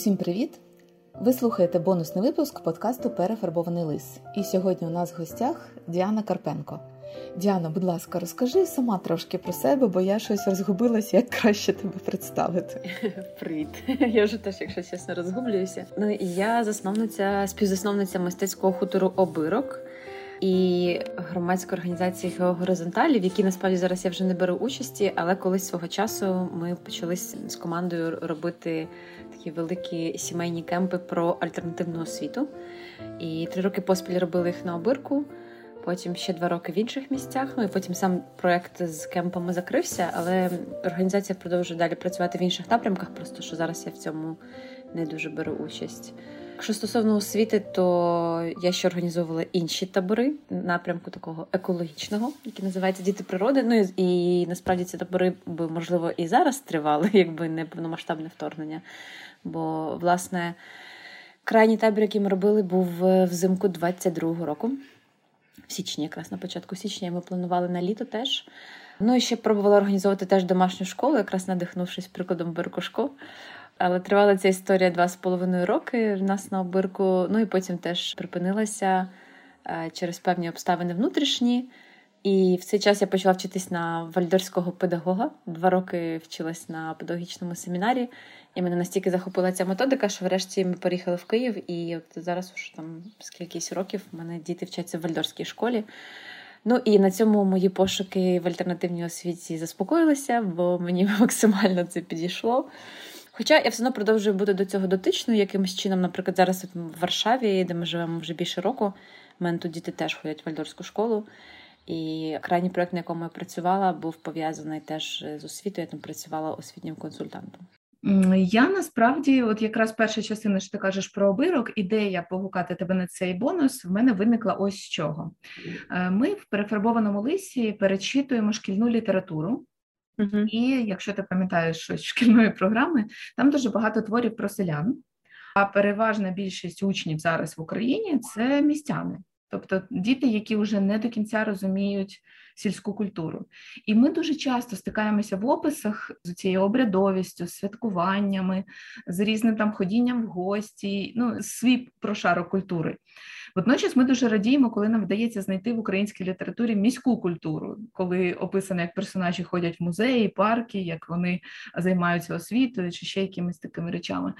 Усім привіт! Ви слухаєте бонусний випуск подкасту Перефарбований лис. І сьогодні у нас в гостях Діана Карпенко. Діана, будь ласка, розкажи сама трошки про себе, бо я щось розгубилася, як краще тебе представити. Привіт, я вже теж, якщо чесно, розгублююся. Ну я засновниця, співзасновниця мистецького хутору обирок і громадської організації Геогоризонталі, в якій насправді зараз я вже не беру участі, але колись свого часу ми почали з командою робити такі великі сімейні кемпи про альтернативну освіту. І три роки поспіль робили їх на обирку. Потім ще два роки в інших місцях. Ну і потім сам проект з кемпами закрився, але організація продовжує далі працювати в інших напрямках, просто що зараз я в цьому не дуже беру участь. Якщо стосовно освіти, то я ще організовувала інші табори напрямку такого екологічного, який називається Діти природи. Ну і, і насправді ці табори би можливо і зараз тривали, якби не повномасштабне вторгнення. Бо, власне, крайній табір, який ми робили, був взимку 22-го року. В січні, якраз на початку січня, ми планували на літо теж. Ну і ще пробувала організовувати теж домашню школу, якраз надихнувшись прикладом Беркошко. Але тривала ця історія два з половиною роки в нас на обирку. Ну і потім теж припинилася е, через певні обставини внутрішні. І в цей час я почала вчитись на вальдорського педагога. Два роки вчилась на педагогічному семінарі, і мене настільки захопила ця методика, що врешті ми переїхали в Київ, і от зараз уже там скількись років в мене діти вчаться в вальдорській школі. Ну і на цьому мої пошуки в альтернативній освіті заспокоїлися, бо мені максимально це підійшло. Хоча я все одно продовжую бути до цього дотичною якимось чином, наприклад, зараз в Варшаві, де ми живемо вже більше року, в мене тут діти теж ходять в вальдорську школу. І крайній проект, на якому я працювала, був пов'язаний теж з освітою. Я там працювала освітнім консультантом. Я насправді, от якраз перша частина, що ти кажеш про обирок, ідея погукати тебе на цей бонус в мене виникла ось з чого. Е, ми в перефарбованому лисі перечитуємо шкільну літературу. Uh-huh. І якщо ти пам'ятаєш щось шкільної програми, там дуже багато творів про селян. А переважна більшість учнів зараз в Україні це містяни, тобто діти, які вже не до кінця розуміють сільську культуру. І ми дуже часто стикаємося в описах з цією обрядовістю, святкуваннями, з різним там ходінням в гості, ну свій прошарок культури. Водночас ми дуже радіємо, коли нам вдається знайти в українській літературі міську культуру, коли описано, як персонажі ходять в музеї, парки, як вони займаються освітою чи ще якимись такими речами.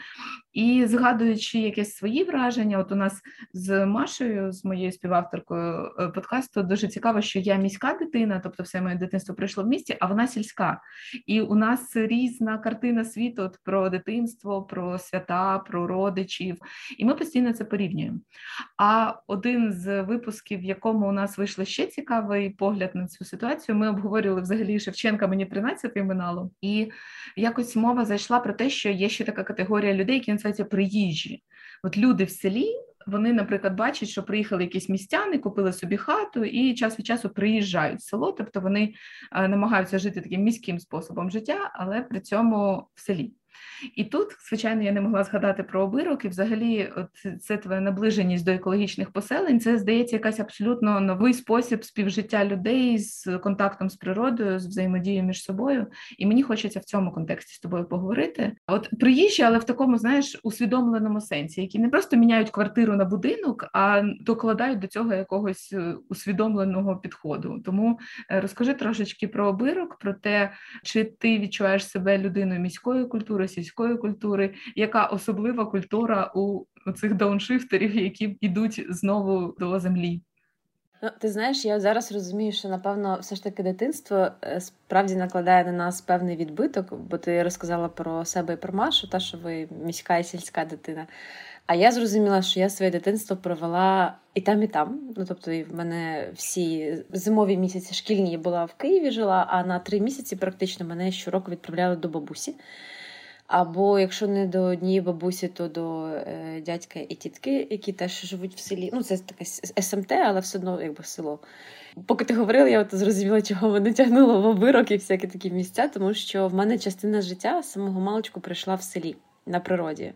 І згадуючи якесь свої враження, от у нас з Машею, з моєю співавторкою е, подкасту, дуже цікаво, що я міська дитина, тобто все моє дитинство прийшло в місті, а вона сільська. І у нас різна картина світу от про дитинство, про свята, про родичів, і ми постійно це порівнюємо. А один з випусків, в якому у нас вийшло ще цікавий погляд на цю ситуацію, ми обговорювали взагалі Шевченка, мені 13 минало, і якось мова зайшла про те, що є ще така категорія людей, які називаються приїжджі. От люди в селі. Вони, наприклад, бачать, що приїхали якісь містяни, купили собі хату і час від часу приїжджають в село, тобто вони е, намагаються жити таким міським способом життя, але при цьому в селі. І тут, звичайно, я не могла згадати про обирок, і взагалі, от це твоя наближеність до екологічних поселень. Це здається якась абсолютно новий спосіб співжиття людей з контактом з природою, з взаємодією між собою. І мені хочеться в цьому контексті з тобою поговорити. От приїжджі, але в такому, знаєш, усвідомленому сенсі, які не просто міняють квартиру на будинок, а докладають до цього якогось е, усвідомленого підходу. Тому е, розкажи трошечки про обирок, про те, чи ти відчуваєш себе людиною міської культури сільської культури, яка особлива культура у цих дауншифтерів, які йдуть знову до землі. Ну, ти знаєш, я зараз розумію, що напевно все ж таки дитинство е, справді накладає на нас певний відбиток, бо ти розказала про себе і про Машу, та що ви міська і сільська дитина. А я зрозуміла, що я своє дитинство провела і там, і там. Ну тобто, в мене всі зимові місяці шкільні я була в Києві жила, а на три місяці практично мене щороку відправляли до бабусі. Або якщо не до однієї бабусі, то до е, дядька і тітки, які теж живуть в селі. Ну, це таке СМТ, але все одно якби село. Поки ти говорила, я от зрозуміла, чого мене тягнуло в обирок і всякі такі місця, тому що в мене частина життя самого маличку прийшла в селі на природі.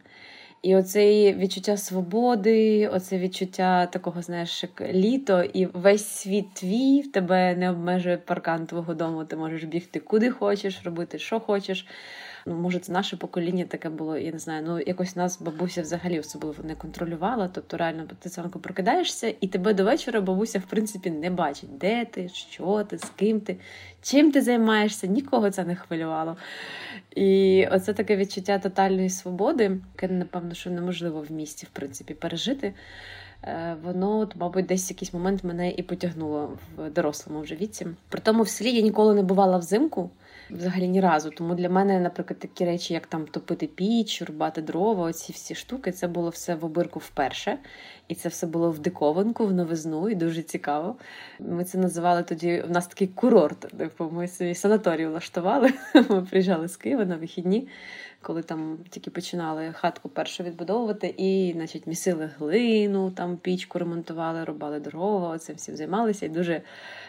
І оце відчуття свободи, оце відчуття такого, знаєш, як літо, і весь світ твій в тебе не обмежує паркан твого дому. Ти можеш бігти куди хочеш, робити, що хочеш. Ну, може, це наше покоління таке було, я не знаю. Ну якось нас бабуся взагалі особливо не контролювала. Тобто, реально, ти зранку прокидаєшся, і тебе до вечора бабуся, в принципі, не бачить, де ти, що ти, з ким ти, чим ти займаєшся, нікого це не хвилювало. І оце таке відчуття тотальної свободи, яке, напевно, що неможливо в місті, в принципі, пережити. Е, воно, от, мабуть, десь якийсь момент мене і потягнуло в дорослому вже віці. При тому в селі я ніколи не бувала взимку взагалі ні разу. Тому для мене, наприклад, такі речі, як там топити піч, рубати дрова, оці всі штуки, це було все в обирку вперше. І це все було в диковинку, в новизну, і дуже цікаво. Ми це називали тоді. У нас такий курорт. Типу, ми собі санаторій влаштували. Ми приїжджали з Києва на вихідні коли там тільки починали хатку першу відбудовувати, і, значить, місили глину, там пічку ремонтували, рубали дрова, цим всім займалися і дуже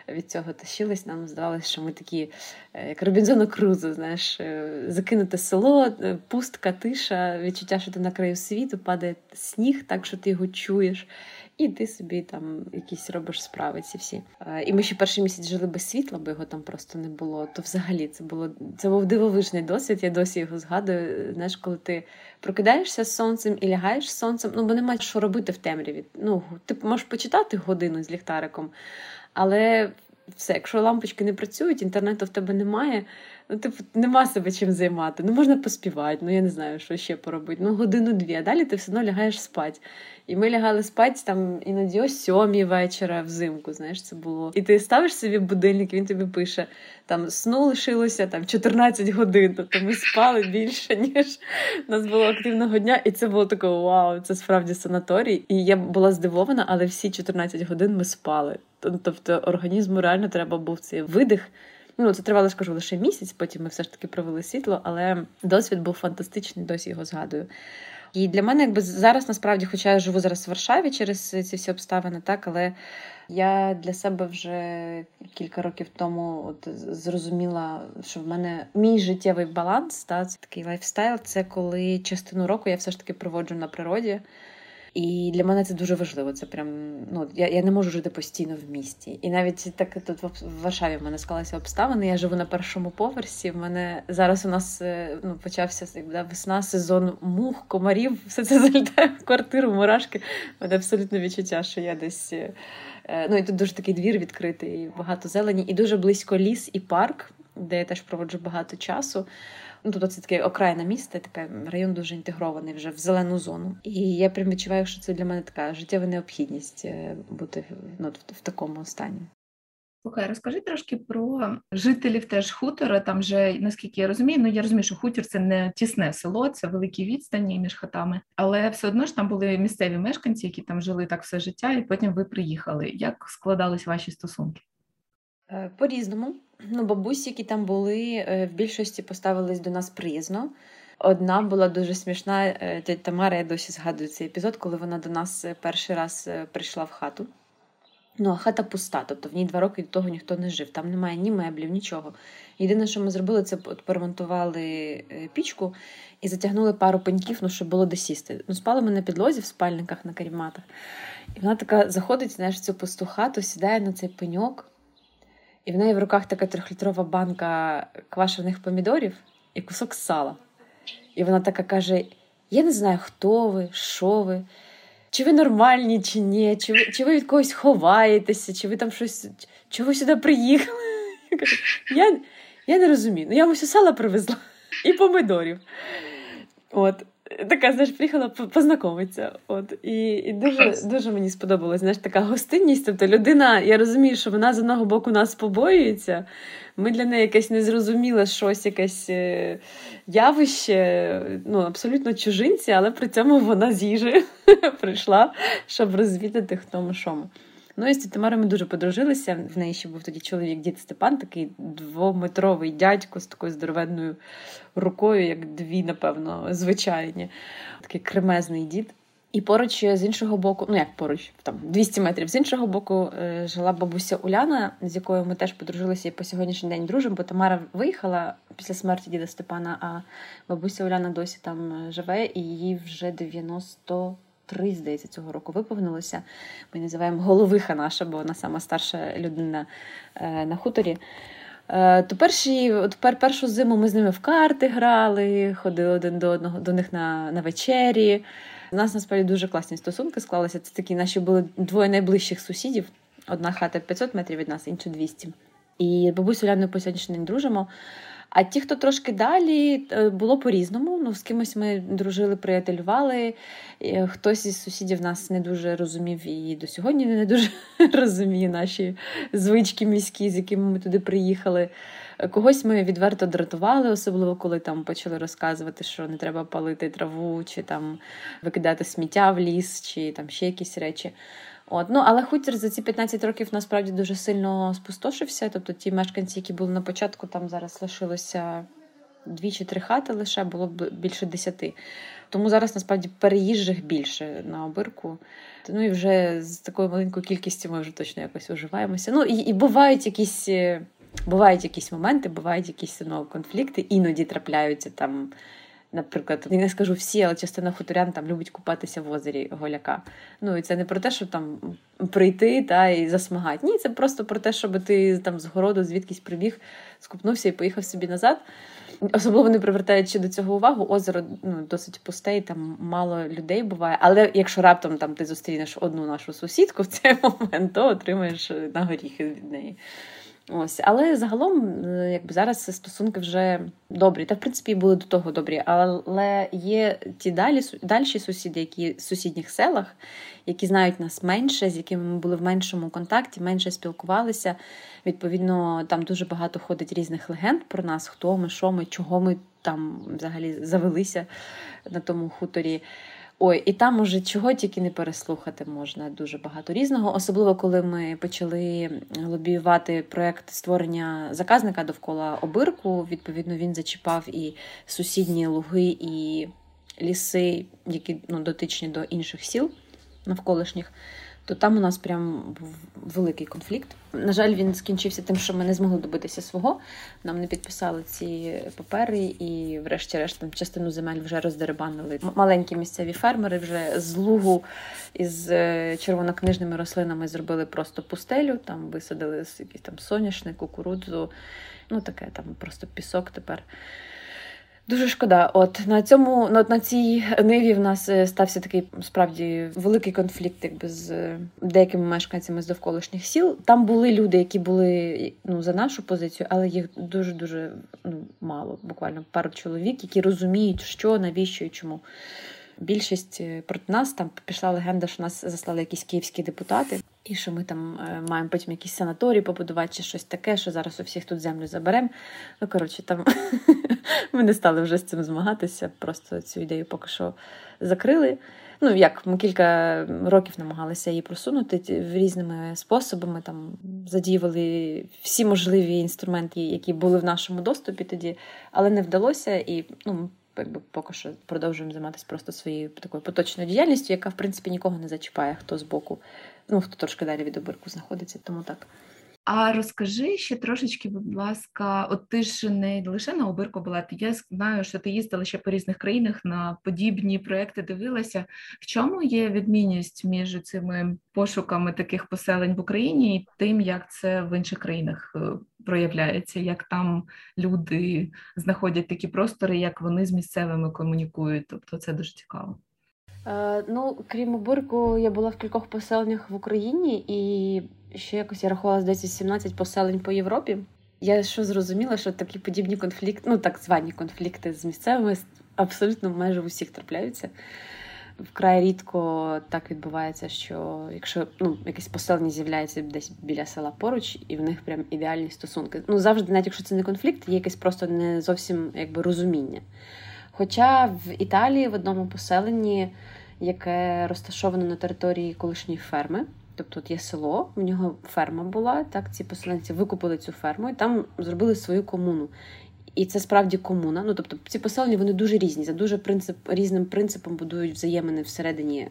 від цього тащились. Нам здавалося, що ми такі, е, як Робінзона Крузо, знаєш, е, закинуте село, е, пустка, тиша, відчуття, що ти на краю світу, падає сніг, так що ти його чуєш і ти собі там якісь робиш справи ці всі. І ми ще перший місяць жили без світла, бо його там просто не було. То взагалі це було це був дивовижний досвід. Я досі його згадую. Знаєш, коли ти прокидаєшся з сонцем і лягаєш з сонцем, ну бо немає що робити в темряві. Ну ти можеш почитати годину з ліхтариком, але все, якщо лампочки не працюють, інтернету в тебе немає. Ну, типу, нема себе чим займати. Ну, можна поспівати, ну я не знаю, що ще поробити. Ну, годину-дві, а далі ти все одно лягаєш спати. І ми лягали спати там іноді о сьомій вечора взимку. Знаєш, це було. І ти ставиш собі будильник, він тобі пише: там сну лишилося там 14 годин. Тобто ми спали більше, ніж нас було активного дня. І це було таке: вау, це справді санаторій. І я була здивована, але всі 14 годин ми спали. Тобто організму реально треба був цей видих. Ну, це тривало, скажу, лише місяць, потім ми все ж таки провели світло, але досвід був фантастичний, досі його згадую. І для мене, якби зараз насправді, хоча я живу зараз в Варшаві через ці всі обставини, так, але я для себе вже кілька років тому от зрозуміла, що в мене мій життєвий баланс, та, це такий lifestyle, це коли частину року я все ж таки проводжу на природі. І для мене це дуже важливо. Це прям ну я я не можу жити постійно в місті. І навіть так тут в Варшаві в мене склалися обставини. Я живу на першому поверсі. В мене зараз у нас е, ну почався якби, весна, сезон мух, комарів. Все це залітає в квартиру, мурашки. У мене абсолютно відчуття, що я десь. Е, е, ну і тут дуже такий двір відкритий, багато зелені, і дуже близько ліс і парк, де я теж проводжу багато часу. Ну, тобто це таке окраїна міста, таке район дуже інтегрований вже в зелену зону. І я прям відчуваю, що це для мене така життєва необхідність е, бути ну, в, в такому стані. Слухай, розкажи трошки про жителів теж хутора. Там же, наскільки я розумію, ну я розумію, що хутір це не тісне село, це великі відстані між хатами, але все одно ж там були місцеві мешканці, які там жили так все життя, і потім ви приїхали. Як складались ваші стосунки? Е, по-різному. Ну, бабусі, які там були, е, в більшості поставились до нас приязно. Одна була дуже смішна. Е, тетя Тамара, я досі згадую цей епізод, коли вона до нас перший раз прийшла в хату. Ну, а хата пуста, тобто в ній два роки від того ніхто не жив. Там немає ні меблів, нічого. Єдине, що ми зробили, це поремонтували пічку і затягнули пару пеньків, ну, щоб було де сісти. Ну, спали ми на підлозі в спальниках на каріматах. І вона така заходить, знаєш, в цю пусту хату, сідає на цей пеньок. І в неї в руках така трьохлітрова банка квашених помідорів і кусок сала. І вона така каже: Я не знаю, хто ви, що ви, чи ви нормальні, чи ні, чи ви чи ви від когось ховаєтеся, чи ви там щось, чи ви сюди приїхали. Я я, не розумію. Ну я ось сала привезла і помидорів. От така, знаєш, приїхала познайомитися. От і і дуже дуже мені сподобалось. Знаєш, така гостинність. Тобто людина, я розумію, що вона з одного боку нас побоюється. Ми для неї якесь незрозуміле щось, якесь е, явище, ну абсолютно чужинці, але при цьому вона з їжі прийшла, щоб розвідати хто ми шому. Ну і з Тамарою ми дуже подружилися. В неї ще був тоді чоловік дід Степан, такий двометровий дядько з такою здоровенною рукою, як дві, напевно, звичайні. Такий кремезний дід. І поруч з іншого боку, ну як поруч, там 200 метрів з іншого боку, е, жила бабуся Уляна, з якою ми теж подружилися і по сьогоднішній день дружимо, бо Тамара виїхала після смерті діда Степана, а бабуся Уляна досі там е, живе, і їй вже 90 три, здається, цього року виповнилося. Ми називаємо головиха наша, бо вона сама старша людина е, на хуторі. Е, то перші, от пер, першу зиму ми з ними в карти грали, ходили один до одного до них на на вечері. У нас насправді дуже класні стосунки склалися. Це такі наші були двоє найближчих сусідів. Одна хата 500 метрів від нас, інша 200. І бабусю Уляною по сьогоднішній день дружимо. А ті, хто трошки далі, е, було по-різному. Ну, з кимось ми дружили, приятелювали. Хтось із сусідів нас не дуже розумів і до сьогодні не дуже розуміє наші звички міські, з якими ми туди приїхали. Когось ми відверто дратували, особливо коли там почали розказувати, що не треба палити траву, чи там викидати сміття в ліс, чи там ще якісь речі. От. Ну, Але хутір за ці 15 років насправді дуже сильно спустошився. Тобто ті мешканці, які були на початку, там зараз лишилося дві чи три хати лише, було б більше десяти. Тому зараз насправді переїжджих більше на обирку. Ну і вже з такою маленькою кількістю ми вже точно якось уживаємося. Ну і і бувають якісь е, бувають якісь моменти, бувають якісь ну, конфлікти, іноді трапляються там. Наприклад, я не скажу всі, але частина хуторян там любить купатися в озері Голяка. Ну і це не про те, щоб там прийти та і засмагати. Ні, це просто про те, щоб ти там з городу звідкись прибіг, скупнувся і поїхав собі назад. Особливо не привертаючи до цього увагу, озеро ну, досить пусте, і там мало людей буває. Але якщо раптом там ти зустрінеш одну нашу сусідку в цей момент, то отримаєш на горіхи від неї. Ось, але загалом, е, якби зараз стосунки вже добрі. Та в принципі були до того добрі. Але є ті далі дальші сусіди, які в сусідніх селах, які знають нас менше, з якими ми були в меншому контакті, менше спілкувалися. Відповідно, там дуже багато ходить різних легенд про нас, хто ми, що ми, чого ми там взагалі завелися на тому хуторі. Ой, і там уже чого тільки не переслухати можна дуже багато різного, особливо коли ми почали лобіювати проект створення заказника довкола обирку. Відповідно, він зачіпав і сусідні луги, і ліси, які ну, дотичні до інших сіл навколишніх то там у нас прям був великий конфлікт. На жаль, він скінчився тим, що ми не змогли добитися свого. Нам не підписали ці папери, і, врешті-решт, там частину земель вже роздеребанили. Маленькі місцеві фермери вже з лугу із е, червонокнижними рослинами зробили просто пустелю, там висадили якийсь там соняшник, кукурудзу. Ну таке там просто пісок тепер. Дуже шкода. От на цьому на, на цій ниві в нас е, стався такий справді великий конфлікт, якби з е, деякими мешканцями з довколишніх сіл. Там були люди, які були ну за нашу позицію, але їх дуже дуже ну мало, буквально пару чоловік, які розуміють, що навіщо і чому. Більшість е, проти нас там пішла легенда, що нас заслали якісь київські депутати, і що ми там е, маємо потім якісь санаторії побудувати чи щось таке, що зараз у всіх тут землю заберемо. Ну, коротше, там ми не стали вже з цим змагатися, просто цю ідею поки що закрили. Ну, як ми кілька років намагалися її просунути різними способами, там задіювали всі можливі інструменти, які були в нашому доступі тоді, але не вдалося і ну якби поки що продовжуємо займатися просто своєю такою поточною діяльністю, яка в принципі нікого не зачіпає, хто з боку, ну хто трошки далі від обирку знаходиться, тому так. А розкажи ще трошечки, будь ласка, от ти ж не лише на обирку була, ти я знаю, що ти їздила ще по різних країнах на подібні проекти. Дивилася. В чому є відмінність між цими пошуками таких поселень в Україні і тим, як це в інших країнах е, проявляється, як там люди знаходять такі простори, як вони з місцевими комунікують? Тобто це дуже цікаво. Е, ну, крім обирку, я була в кількох поселеннях в Україні і ще якось я рахувала здається 17 поселень по Європі. Я що зрозуміла, що такі подібні конфлікти, ну так звані конфлікти з місцевими абсолютно майже в усіх трапляються. Вкрай рідко так відбувається, що якщо ну, якесь поселення з'являється десь біля села поруч, і в них прям ідеальні стосунки. Ну завжди, навіть якщо це не конфлікт, є якесь просто не зовсім якби розуміння. Хоча в Італії в одному поселенні, яке розташоване на території колишньої ферми, Тобто от є село, в нього ферма була. Так, ці поселенці викупили цю ферму і там зробили свою комуну. І це справді комуна. Ну тобто ці поселення вони дуже різні. За дуже принцип різним принципом будують взаємини всередині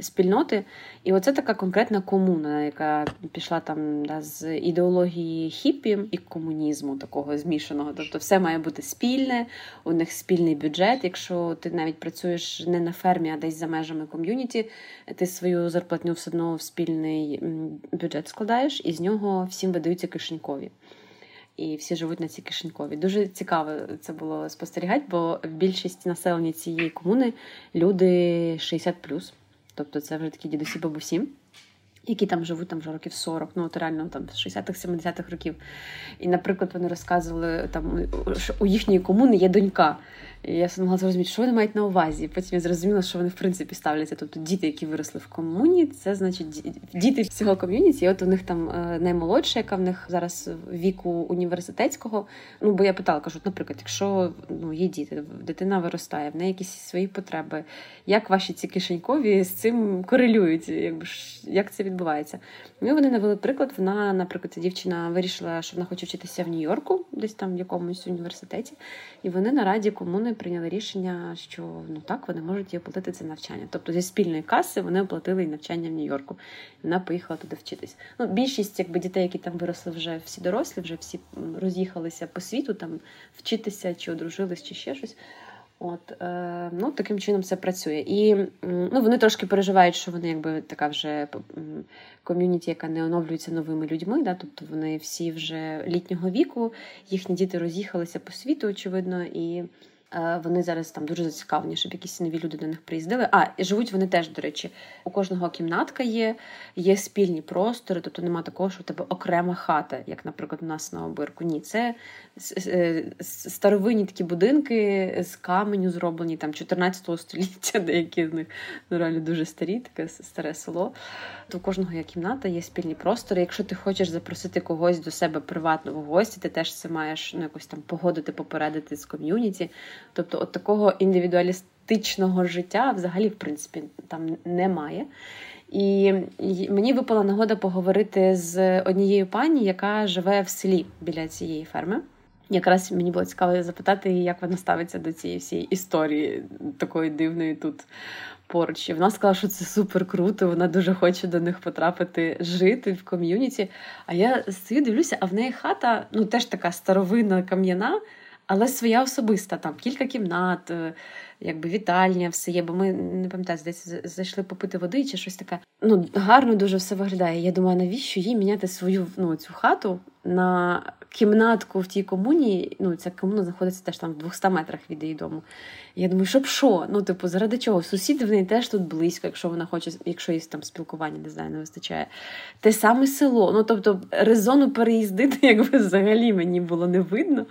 спільноти. І оце така конкретна комуна, яка пішла там да, з ідеології хіппі і комунізму, такого змішаного. Тобто, все має бути спільне, у них спільний бюджет. Якщо ти навіть працюєш не на фермі, а десь за межами ком'юніті, ти свою зарплатню все одно в спільний бюджет складаєш, і з нього всім видаються кишенькові і всі живуть на цій кишенькові. Дуже цікаво це було спостерігати, бо в більшості населення цієї комуни люди 60+, тобто це вже такі дідусі бабусі. Які там живуть там вже років 40, ну от реально там з 60-х, 70-х років. І, наприклад, вони розказували, там що у їхньої комуни є донька. І я змогла зрозуміти, що вони мають на увазі. Потім я зрозуміла, що вони в принципі ставляться. Тобто діти, які виросли в комуні, це значить діти всього ком'юніті. І От у них там е, наймолодша, яка в них зараз віку університетського. Ну бо я питала, кажу, наприклад, якщо ну є діти, дитина виростає, в неї якісь свої потреби. Як ваші ці кишенькові з цим корелюють? Якби як це відбувається? Ну вони навели приклад. Вона, наприклад, ця дівчина вирішила, що вона хоче вчитися в Нью-Йорку, десь там в якомусь університеті, і вони на раді комуни прийняли рішення, що ну так вони можуть їй оплатити це навчання. Тобто зі спільної каси вони оплатили і навчання в Нью-Йорку. Вона поїхала туди вчитись. Ну, Більшість якби дітей, які там виросли, вже всі дорослі, вже всі роз'їхалися по світу, там вчитися чи одружились, чи ще щось. От, е, ну, Таким чином це працює. І ну, вони трошки переживають, що вони якби така вже ком'юніті, яка не оновлюється новими людьми. Да? Тобто вони всі вже літнього віку, їхні діти роз'їхалися по світу, очевидно. і вони зараз там дуже зацікавлені, щоб якісь нові люди до них приїздили. А живуть вони теж, до речі, у кожного кімнатка є, є спільні простори, тобто нема такого, що у тебе окрема хата, як, наприклад, у нас на обирку. Ні, це е, старовинні такі будинки з каменю зроблені там 14 століття, деякі з них ну, реально дуже старі, таке старе село. То у кожного є кімната, є спільні простори. Якщо ти хочеш запросити когось до себе приватно в гості, ти теж це маєш ну, якось там погодити, попередити з ком'юніті. Тобто, от такого індивідуалістичного життя взагалі, в принципі, там немає. І мені випала нагода поговорити з однією пані, яка живе в селі біля цієї ферми. Якраз мені було цікаво запитати, як вона ставиться до цієї всієї історії такої дивної тут поруч. І вона сказала, що це супер круто, вона дуже хоче до них потрапити, жити в ком'юніті. А я дивлюся, а в неї хата ну теж така старовинна кам'яна але своя особиста, там кілька кімнат, е, якби вітальня, все є. Бо ми не пам'ятаю, здається, зайшли попити води чи щось таке. Ну, гарно дуже все виглядає. Я думаю, навіщо їй міняти свою ну, цю хату на кімнатку в тій комуні? Ну, ця комуна знаходиться теж там в 200 метрах від її дому. Я думаю, щоб що? Ну, типу, заради чого? Сусіди в неї теж тут близько, якщо вона хоче, якщо є там спілкування, не знаю, не вистачає. Те саме село. Ну, тобто, резону переїздити, якби взагалі мені було не видно.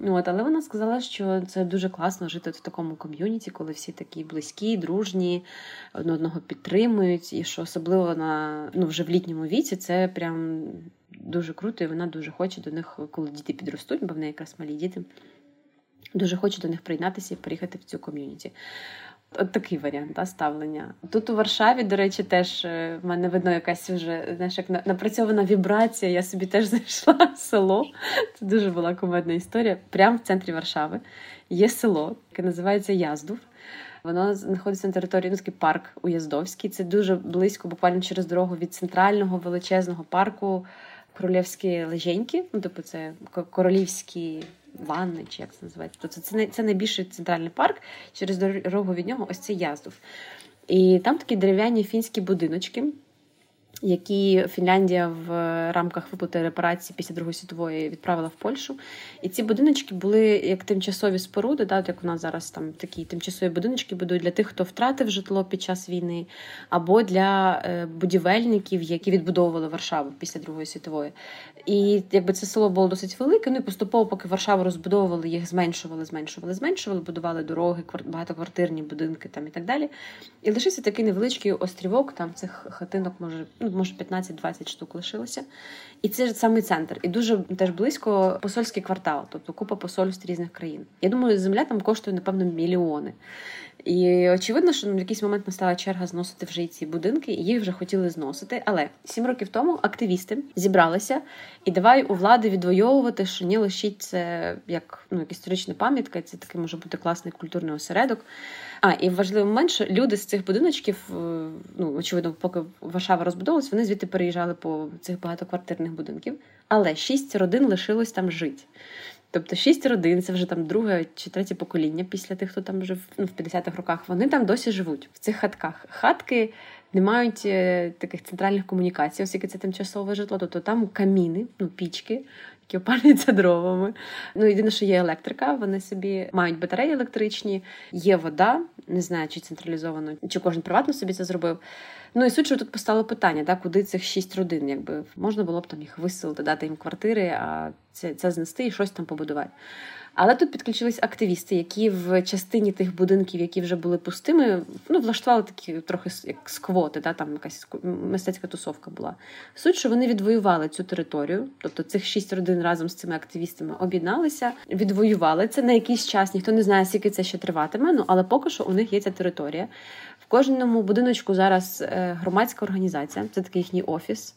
От, Але вона сказала, що це дуже класно жити в такому ком'юніті, коли всі такі близькі, дружні, одне одного підтримують, і що особливо на ну, вже в літньому віці це прям дуже круто, і вона дуже хоче до них, коли діти підростуть, бо в неї якраз малі діти. Дуже хоче до них приєднатися і приїхати в цю ком'юніті. От такий варіант да, ставлення. Тут у Варшаві, до речі, теж е, в мене видно якась вже знаєш, як напрацьована вібрація. Я собі теж зайшла в село. Це дуже була комедна історія. Прямо в центрі Варшави є село, яке називається Яздув. Воно знаходиться на території ну, такий парк Уяздовський. Це дуже близько, буквально через дорогу від центрального величезного парку Королівські Леженьки. Ну, тобто, це королівські ванни, чи як це називається. Тобто це це найбільший центральний парк. Через дорогу від нього ось цей яздов. І там такі дерев'яні фінські будиночки які Фінляндія в рамках виплати репарації після Другої світової відправила в Польщу. І ці будиночки були як тимчасові споруди, да, як у нас зараз там такі тимчасові будиночки будуть для тих, хто втратив житло під час війни, або для е, будівельників, які відбудовували Варшаву після Другої світової. І якби це село було досить велике, ну і поступово, поки Варшаву розбудовували, їх зменшували, зменшували, зменшували, будували дороги, багатоквартирні будинки там і так далі. І лишився такий невеличкий острівок, там цих хатинок може. Ну, може 15-20 штук лишилося. І це ж самий центр. І дуже теж близько посольський квартал, тобто купа посольств різних країн. Я думаю, земля там коштує, напевно, мільйони. І очевидно, що в якийсь момент настала черга зносити вже ці будинки, і їх вже хотіли зносити. Але сім років тому активісти зібралися і давай у влади відвоювати, що ні лишіть це як ну, історична пам'ятка, це таки може бути класний культурний осередок. А і важливий момент, що люди з цих будиночків, е, ну очевидно, поки Варшава розбудовувалась, вони звідти переїжджали по цих багатоквартирних будинків, але шість родин лишилось там жити. Тобто шість родин, це вже там друге чи третє покоління після тих, хто там жив ну, в 50-х роках. Вони там досі живуть в цих хатках. Хатки не мають е, таких центральних комунікацій, оскільки це тимчасове житло. Тобто там каміни, ну пічки, які опалюються дровами. Ну єдине, що є електрика. Вони собі мають батареї електричні, є вода. Не знаю, чи централізовано, чи кожен приватно собі це зробив. Ну і суть, що тут постало питання, так, куди цих шість родин, якби можна було б там їх виселити, дати їм квартири, а це це знести і щось там побудувати. Але тут підключились активісти, які в частині тих будинків, які вже були пустими, ну влаштували такі трохи як сквоти, да, там якась мистецька тусовка була. Суть, що вони відвоювали цю територію, тобто цих шість родин разом з цими активістами об'єдналися, відвоювали це на якийсь час. Ніхто не знає, скільки це ще триватиме. Ну але поки що у них є ця територія. Кожному будиночку зараз е, громадська організація, це такий їхній офіс.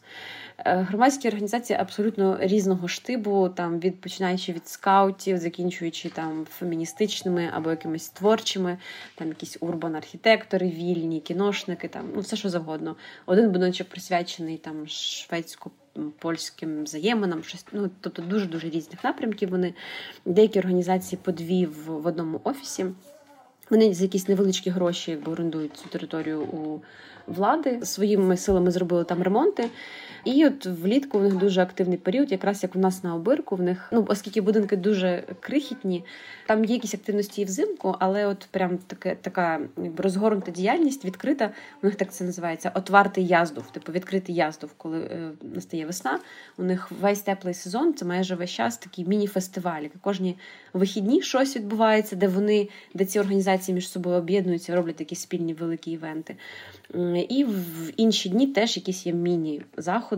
Е, громадські організації абсолютно різного штибу, там від починаючи від скаутів, закінчуючи там феміністичними або якимись творчими, там якісь урбан-архітектори, вільні, кіношники, там ну все що завгодно. Один будиночок присвячений там шведсько. Польським взаєминам, щось ну тобто дуже дуже різних напрямків. Вони деякі організації по дві в, в одному офісі. Вони за якісь невеличкі гроші якби орендують цю територію у влади. Своїми силами зробили там ремонти. І от влітку в них дуже активний період, якраз як у нас на обирку. В них, ну оскільки будинки дуже крихітні, там є якісь активності і взимку, але от прям таке така розгорнута діяльність відкрита. У них так це називається отвартий яздув, типу відкритий яздув, коли е, настає весна. У них весь теплий сезон, це майже весь час такі міні-фестивалі. Кожні вихідні щось відбувається, де вони, де ці організації між собою об'єднуються, роблять такі спільні великі івенти. І в інші дні теж якісь є міні-заходи,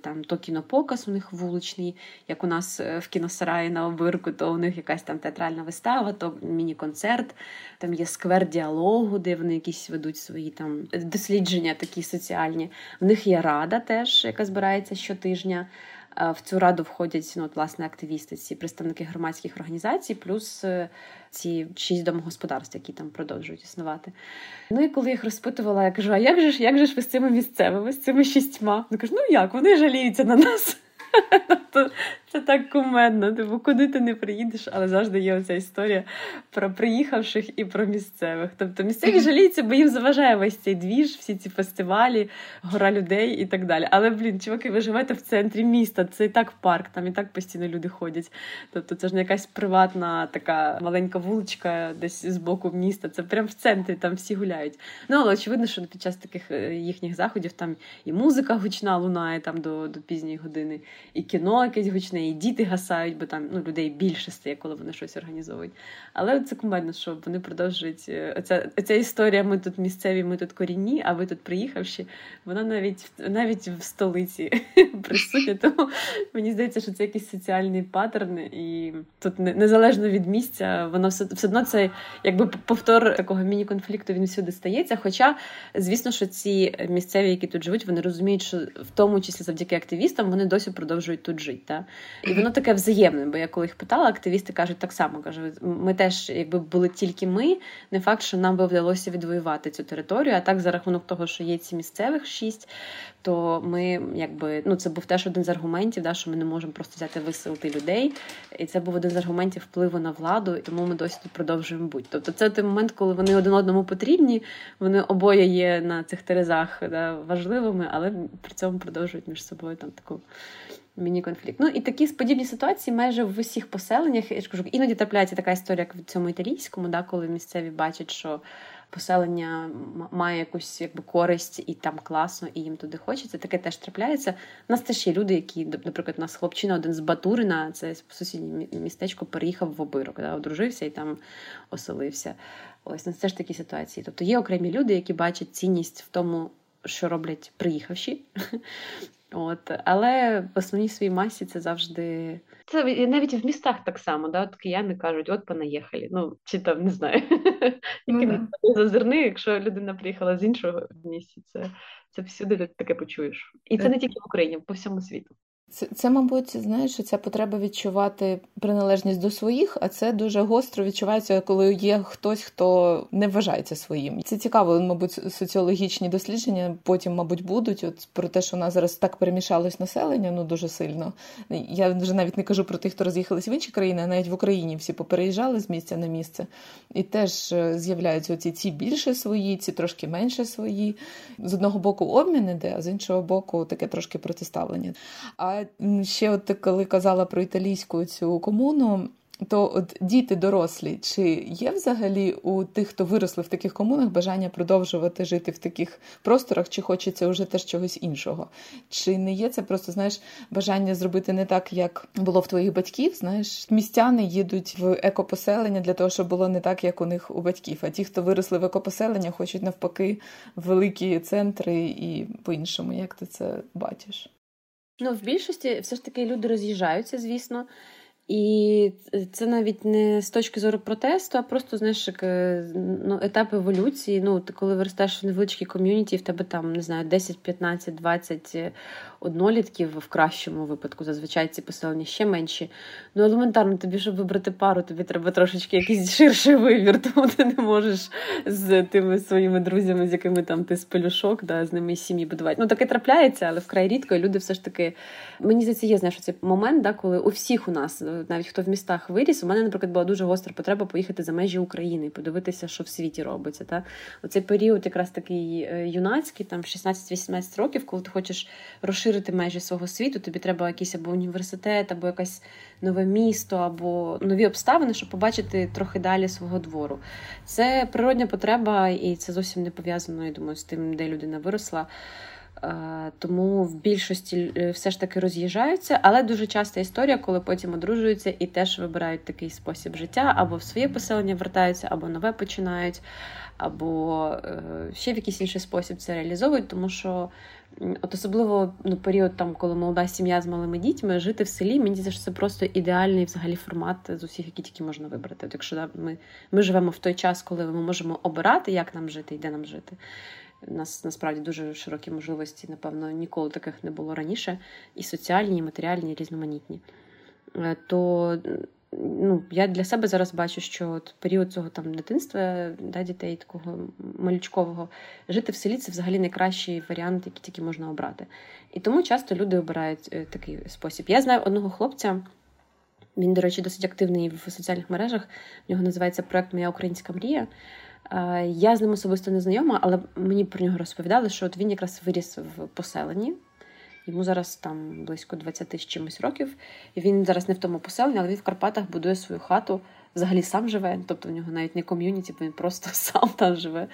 там то кінопоказ у них вуличний, як у нас е, в кіносараї на обирку, то у них якась там театральна вистава, то міні-концерт, там є сквер діалогу, де вони якісь ведуть свої там дослідження такі соціальні. В них є рада теж, яка збирається щотижня. В цю раду входять ну, от, власне активісти, ці представники громадських організацій, плюс е, ці шість домогосподарств, які там продовжують існувати. Ну і коли їх розпитувала, я кажу: а як же ж як же ж ви з цими місцевими, з цими шістьма? Вони кажуть, ну як, вони жаліються на нас. Тобто це так кумедно. Типу, куди ти не приїдеш, але завжди є оця історія про приїхавших і про місцевих. Тобто місцеві жаліються, бо їм заважає весь цей двіж, всі ці фестивалі, гора людей і так далі. Але, блін, чуваки, ви живете в центрі міста, це і так парк, там і так постійно люди ходять. Тобто це ж не якась приватна така маленька вуличка десь з боку міста. Це прямо в центрі, там всі гуляють. Ну, але очевидно, що під час таких е, їхніх заходів там і музика гучна лунає там до, до пізньої години, і кіно якесь гучне і діти гасають, бо там ну, людей більше стає, коли вони щось організовують. Але це кумедно, що вони продовжують е, оця, оця історія. Ми тут місцеві, ми тут корінні, а ви тут приїхавши. Вона навіть навіть в столиці присутня. Тому мені здається, що це якийсь соціальний паттерн, і тут незалежно від місця, воно все все одно це якби повтор такого міні-конфлікту він всюди стається. Хоча, звісно, що ці місцеві, які тут живуть, вони розуміють, що в тому числі завдяки активістам вони досі продовжують тут жити. Та? І воно таке взаємне, бо я коли їх питала, активісти кажуть так само. Кажуть, ми теж, якби були тільки ми, не факт, що нам би вдалося відвоювати цю територію. А так, за рахунок того, що є ці місцевих шість, то ми якби ну це був теж один з аргументів, да, що ми не можемо просто взяти виселити людей. І це був один з аргументів впливу на владу, і тому ми досі тут продовжуємо бути. Тобто, це той момент, коли вони один одному потрібні, вони обоє є на цих терезах да, важливими, але при цьому продовжують між собою там таку міні-конфлікт. Ну і такі подібні ситуації майже в усіх поселеннях. Я ж кажу, іноді трапляється така історія, як в цьому італійському, да, коли місцеві бачать, що поселення має якусь якби користь і там класно, і їм туди хочеться. Таке теж трапляється. У нас теж є люди, які, наприклад, у нас хлопчина один з Батурина, це сусіднє містечко, переїхав в обирок, да, одружився і там оселився. Ось ну, це ж такі ситуації. Тобто є окремі люди, які бачать цінність в тому, що роблять приїхавші. От, але в основній своїй масі це завжди. Це навіть в містах так само, да? От кияни кажуть, от понаїхали. Ну, чи там не знаю. Тільки зазирни, якщо людина приїхала з іншого місця, це це всюди таке почуєш. І це е. не тільки в Україні, по всьому світу. Це, це, мабуть, знаєш, ця потреба відчувати приналежність до своїх, а це дуже гостро відчувається, коли є хтось, хто не вважається своїм. Це цікаво, мабуть, соціологічні дослідження потім, мабуть, будуть. От про те, що у нас зараз так перемішалось населення, ну дуже сильно. Я вже навіть не кажу про тих, хто роз'їхались в інші країни, а навіть в Україні всі попереїжджали з місця на місце, і теж е, з'являються оці ці більше свої, ці трошки менше свої. З одного боку обмін іде, а з іншого боку, таке трошки протиставлення. А ще, от коли казала про італійську цю комуну, то от діти дорослі, чи є взагалі у тих, хто виросли в таких комунах, бажання продовжувати жити в таких просторах, чи хочеться вже теж чогось іншого? Чи не є це просто знаєш бажання зробити не так, як було в твоїх батьків? Знаєш, містяни їдуть в екопоселення для того, щоб було не так, як у них у батьків. А ті, хто виросли в екопоселення, хочуть навпаки великі центри і по-іншому. Як ти це бачиш? Ну, в більшості все ж таки люди роз'їжджаються, звісно. І це навіть не з точки зору протесту, а просто знаєш, як е, ну, етап еволюції. Ну, ти коли виростаєш в невеличкій ком'юніті, в тебе там не знаю, 10, 15, 20 однолітків в кращому випадку, зазвичай ці поселення ще менші. Ну, елементарно, тобі, щоб вибрати пару, тобі треба трошечки якийсь ширший вибір, тому ти не можеш з тими своїми друзями, з якими там ти з пелюшок, да, з ними сім'ї будувати. Ну, таке трапляється, але вкрай рідко, і люди все ж таки. Мені здається, є знаєш, цей момент, да, коли у всіх у нас, навіть хто в містах виріс, у мене, наприклад, була дуже гостра потреба поїхати за межі України і подивитися, що в світі робиться. Та? Оцей період, якраз такий е, юнацький, там 16-18 років, коли ти хочеш розширити межі свого світу, тобі треба якийсь або університет, або якесь нове місто, або нові обставини, щоб побачити трохи далі свого двору. Це природня потреба, і це зовсім не пов'язано, я думаю, з тим, де людина виросла. Тому в більшості е, все ж таки роз'їжджаються, але дуже часта історія, коли потім одружуються і теж вибирають такий спосіб життя, або в своє поселення вертаються, або нове починають, або е, ще в якийсь інший спосіб це реалізовують, тому що От особливо ну, період, там, коли молода сім'я з малими дітьми, жити в селі, мені здається, це просто ідеальний взагалі формат з усіх, які тільки можна вибрати. От Якщо да, ми ми живемо в той час, коли ми можемо обирати, як нам жити і де нам жити. У нас насправді дуже широкі можливості, напевно, ніколи таких не було раніше, і соціальні, і матеріальні, і різноманітні. Е, то ну, я для себе зараз бачу, що от період цього там дитинства да, дітей, такого малючкового, жити в селі це взагалі найкращий варіант, який тільки можна обрати. І тому часто люди обирають е, такий спосіб. Я знаю одного хлопця. Він, до речі, досить активний в соціальних мережах. В нього називається проект Моя українська мрія. Я з ним особисто не знайома, але мені про нього розповідали, що от він якраз виріс в поселенні Йому зараз там близько 20 з чимось років. І він зараз не в тому поселенні, але він в Карпатах будує свою хату взагалі сам живе, тобто в нього навіть не ком'юніті, бо він просто сам там живе.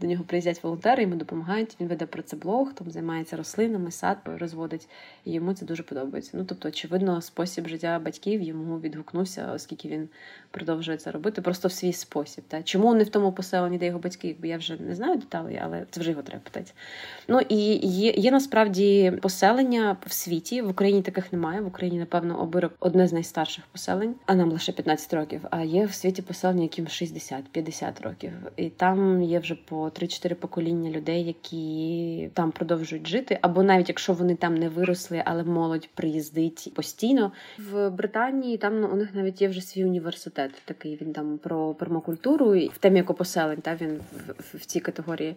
До нього приїздять волонтери, йому допомагають. Він веде про це блог, там займається рослинами, сад розводить, і йому це дуже подобається. Ну тобто, очевидно, спосіб життя батьків йому відгукнувся, оскільки він продовжує це робити, просто в свій спосіб. Та чому не в тому поселенні, де його батьки, бо я вже не знаю деталей, але це вже його треба питати. Ну і є, є насправді поселення в світі. В Україні таких немає. В Україні, напевно, обирок одне з найстарших поселень, а нам лише 15 років. А є в світі поселення, яким 60-50 років, і там є вже по 3-4 покоління людей, які там продовжують жити. Або навіть якщо вони там не виросли, але молодь приїздить постійно. В Британії там у них навіть є вже свій університет. Такий він там про пермакультуру і в темі екопоселень. Та він в, в, в цій категорії.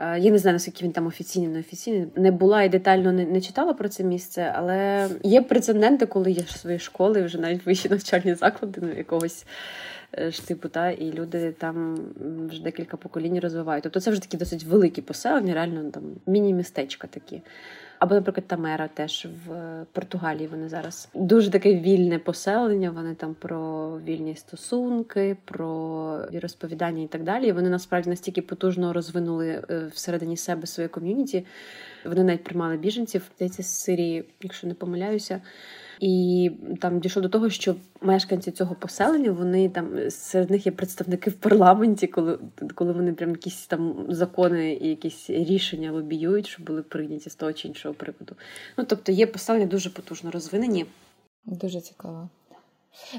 Е, я не знаю, наскільки він там офіційний, не офіційний. Не була і детально не, не читала про це місце, але є прецеденти, коли є свої школи, вже навіть вищі навчальні заклади, ну якогось е, ж типу, та, і люди там вже декілька поколінь розвивають. Тобто це вже такі досить великі поселення, реально там міні-містечка такі. Або, наприклад, Тамера теж в Португалії вони зараз дуже таке вільне поселення. Вони там про вільні стосунки, про розповідання і так далі. Вони насправді настільки потужно розвинули е, всередині себе своє ком'юніті. Вони навіть приймали біженців здається, з Сирії, якщо не помиляюся. І там дійшло до того, що мешканці цього поселення вони там серед них є представники в парламенті, коли коли вони прям якісь там закони і якісь рішення лобіюють, що були прийняті з того чи іншого приводу. Ну тобто є поселення дуже потужно розвинені. Дуже цікаво.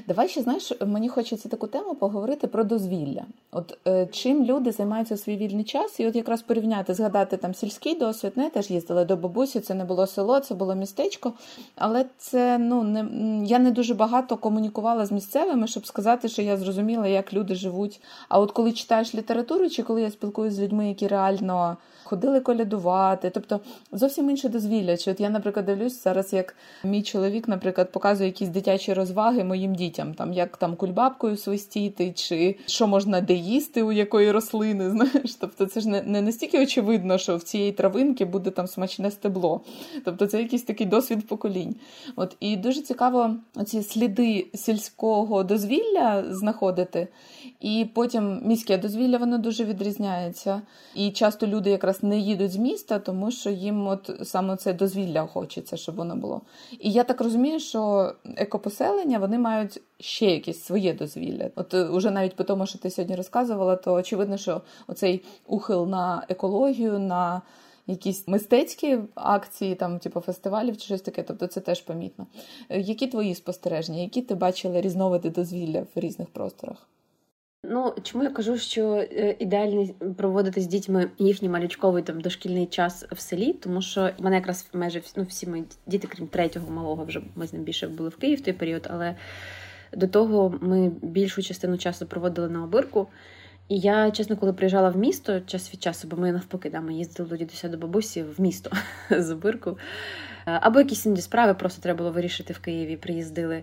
Давай ще знаєш, мені хочеться таку тему поговорити про дозвілля. От е, чим люди займаються свій вільний час, і от якраз порівняти, згадати там сільський досвід. Не теж їздила до бабусі, це не було село, це було містечко. Але це ну не я не дуже багато комунікувала з місцевими, щоб сказати, що я зрозуміла, як люди живуть. А от коли читаєш літературу, чи коли я спілкуюся з людьми, які реально ходили колядувати, тобто зовсім інше дозвілля. Чи от я, наприклад, дивлюсь зараз, як мій чоловік, наприклад, показує якісь дитячі розваги моїм дітям, там як там кульбабкою свистіти, чи що можна де їсти у якої рослини. Знаєш, тобто це ж не, не настільки очевидно, що в цієї травинки буде там смачне стебло. Тобто це якийсь такий досвід поколінь. От і дуже цікаво ці сліди сільського дозвілля знаходити, і потім міське дозвілля воно дуже відрізняється. І часто люди якраз не їдуть з міста, тому що їм от саме це дозвілля хочеться, щоб воно було. І я так розумію, що екопоселення вони мають ще якесь своє дозвілля. От е, уже навіть по тому, що ти сьогодні розказувала, то очевидно, що оцей ухил на екологію, на якісь мистецькі акції, там, типу фестивалів чи щось таке, тобто це теж помітно. Е, які твої спостереження, які ти бачила різновиди дозвілля в різних просторах? Ну чому я кажу, що е, ідеально проводити з дітьми їхній малючковий там дошкільний час в селі, тому що в мене якраз майже ну, всі мої діти, крім третього малого, вже ми з ним більше були в Київ в той період, але до того ми більшу частину часу проводили на обирку. І я, чесно, коли приїжджала в місто час від часу, бо ми навпаки, да, ми їздили до дідуся до бабусі в місто з обирку. Е, або якісь інші справи просто треба було вирішити в Києві, приїздили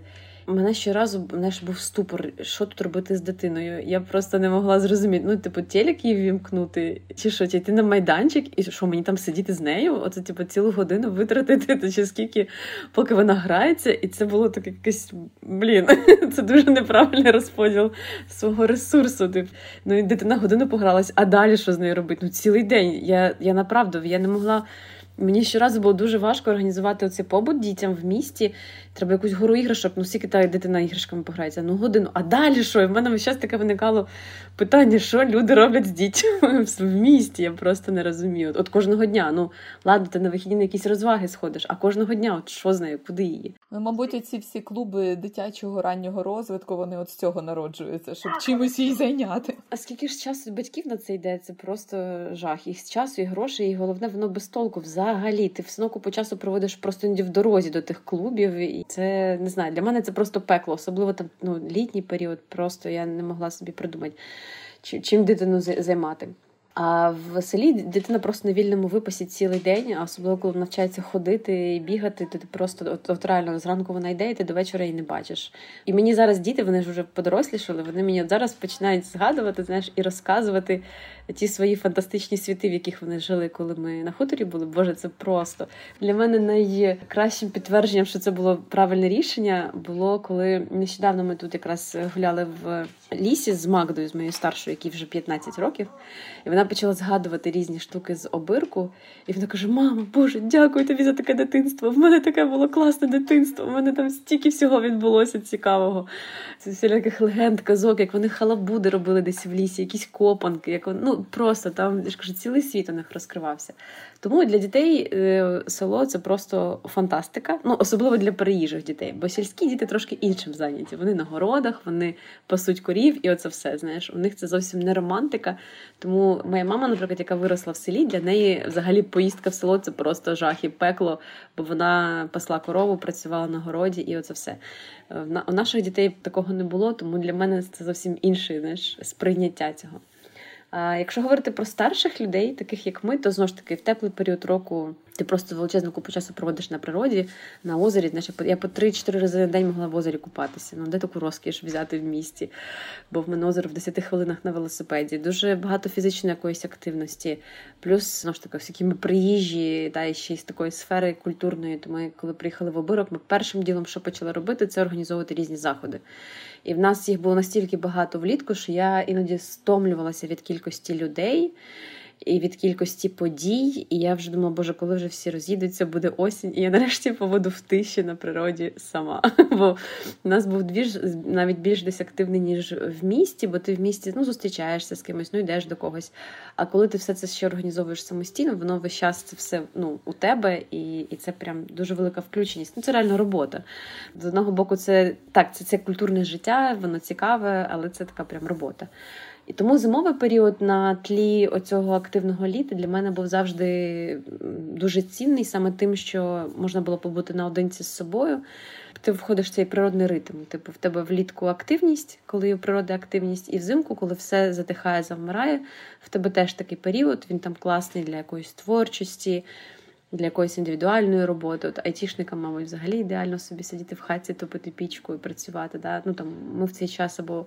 мене щоразу знаєш, був ступор, що тут робити з дитиною. Я просто не могла зрозуміти. Ну, типу, телек її вімкнути, чи що, чи йти на майданчик, і що мені там сидіти з нею? Оце, типу, цілу годину витратити, чи скільки, поки вона грається, і це було таке якесь, блін, це дуже неправильний розподіл свого ресурсу. Тип. Ну і дитина годину погралась, а далі що з нею робити? Ну, цілий день. Я я направду я не могла. Мені щоразу було дуже важко організувати оцей побут дітям в місті. Треба якусь гору іграшок, ну скільки та дитина іграшками пограється, ну годину. А далі що? І в мене весь таке виникало питання, що люди роблять з дітьми в місті. Я просто не розумію. От кожного дня. Ну ладно, ти на вихідні на якісь розваги сходиш, а кожного дня, от що з нею, куди її? Ну, мабуть, ці всі клуби дитячого раннього розвитку вони от з цього народжуються, щоб чимось їй зайняти. А скільки ж часу батьків на це йде? Це просто жах. Їх з часу, і грошей, і головне, воно без толку взагалі. Ти все по часу проводиш просто в дорозі до тих клубів. І це не знаю. Для мене це просто пекло, особливо там ну, літній період. Просто я не могла собі придумати, чим дитину займати. А в селі дитина просто на вільному випасі цілий день, особливо коли навчається ходити і бігати, то ти просто от, от реально зранку вона йде, і ти до вечора її не бачиш. І мені зараз діти, вони ж вже подорослішали, вони мені от зараз починають згадувати, знаєш, і розказувати ті свої фантастичні світи, в яких вони жили, коли ми на хуторі були. Боже, це просто для мене найкращим підтвердженням, що це було правильне рішення, було коли нещодавно ми тут якраз гуляли в лісі з Магдою, з моєю старшою, якій вже 15 років, і вона почала згадувати різні штуки з обирку. І вона каже: Мама, Боже, дякую тобі за таке дитинство. В мене таке було класне дитинство. У мене там стільки всього відбулося цікавого. Це всіляких легенд, казок, як вони халабуди робили десь в лісі, якісь копанки, як вони, просто там я ж кажу, цілий світ у них розкривався. Тому для дітей е, село це просто фантастика, ну особливо для переїжджих дітей, бо сільські діти трошки іншим зайняті. Вони на городах, вони пасуть корів, і оце все. Знаєш, у них це зовсім не романтика. Тому моя мама, наприклад, яка виросла в селі, для неї взагалі поїздка в село це просто жах і пекло, бо вона пасла корову, працювала на городі, і оце все. Е, у наших дітей такого не було, тому для мене це зовсім інше знаєш, сприйняття цього. Якщо говорити про старших людей, таких як ми, то знову ж таки в теплий період року ти просто величезну купу часу проводиш на природі, на озері. Знаєш, я по 3-4 рази на день могла в озері купатися. Ну, де таку розкіш взяти в місті? Бо в мене озеро в 10 хвилинах на велосипеді. Дуже багато фізичної якоїсь активності. Плюс, знову ж таки, всякі ми приїжджі, та і ще з такої сфери культурної. То ми, коли приїхали в обирок, ми першим ділом, що почали робити, це організовувати різні заходи. І в нас їх було настільки багато влітку, що я іноді стомлювалася від кількості людей. І від кількості подій. І я вже думала, боже, коли вже всі роз'їдуться, буде осінь, і я нарешті поводу в тиші на природі сама. Бо у нас був двіж навіть більш десь активний, ніж в місті, бо ти в місті ну, зустрічаєшся з кимось, ну йдеш до когось. А коли ти все це ще організовуєш самостійно, воно весь час це все ну, у тебе, і і це прям дуже велика включеність. Ну, Це реально робота. З одного боку, це так, це, це культурне життя, воно цікаве, але це така прям робота. І тому зимовий період на тлі оцього активного літа для мене був завжди дуже цінний, саме тим, що можна було побути наодинці з собою. Ти входиш в цей природний ритм. Типу, в тебе влітку активність, коли у природи активність, і взимку, коли все затихає, завмирає, в тебе теж такий період, він там класний для якоїсь творчості. Для якоїсь індивідуальної роботи, От айтішникам, мабуть, взагалі ідеально собі сидіти в хаті, топити пічку і працювати. Да? Ну там ми в цей час або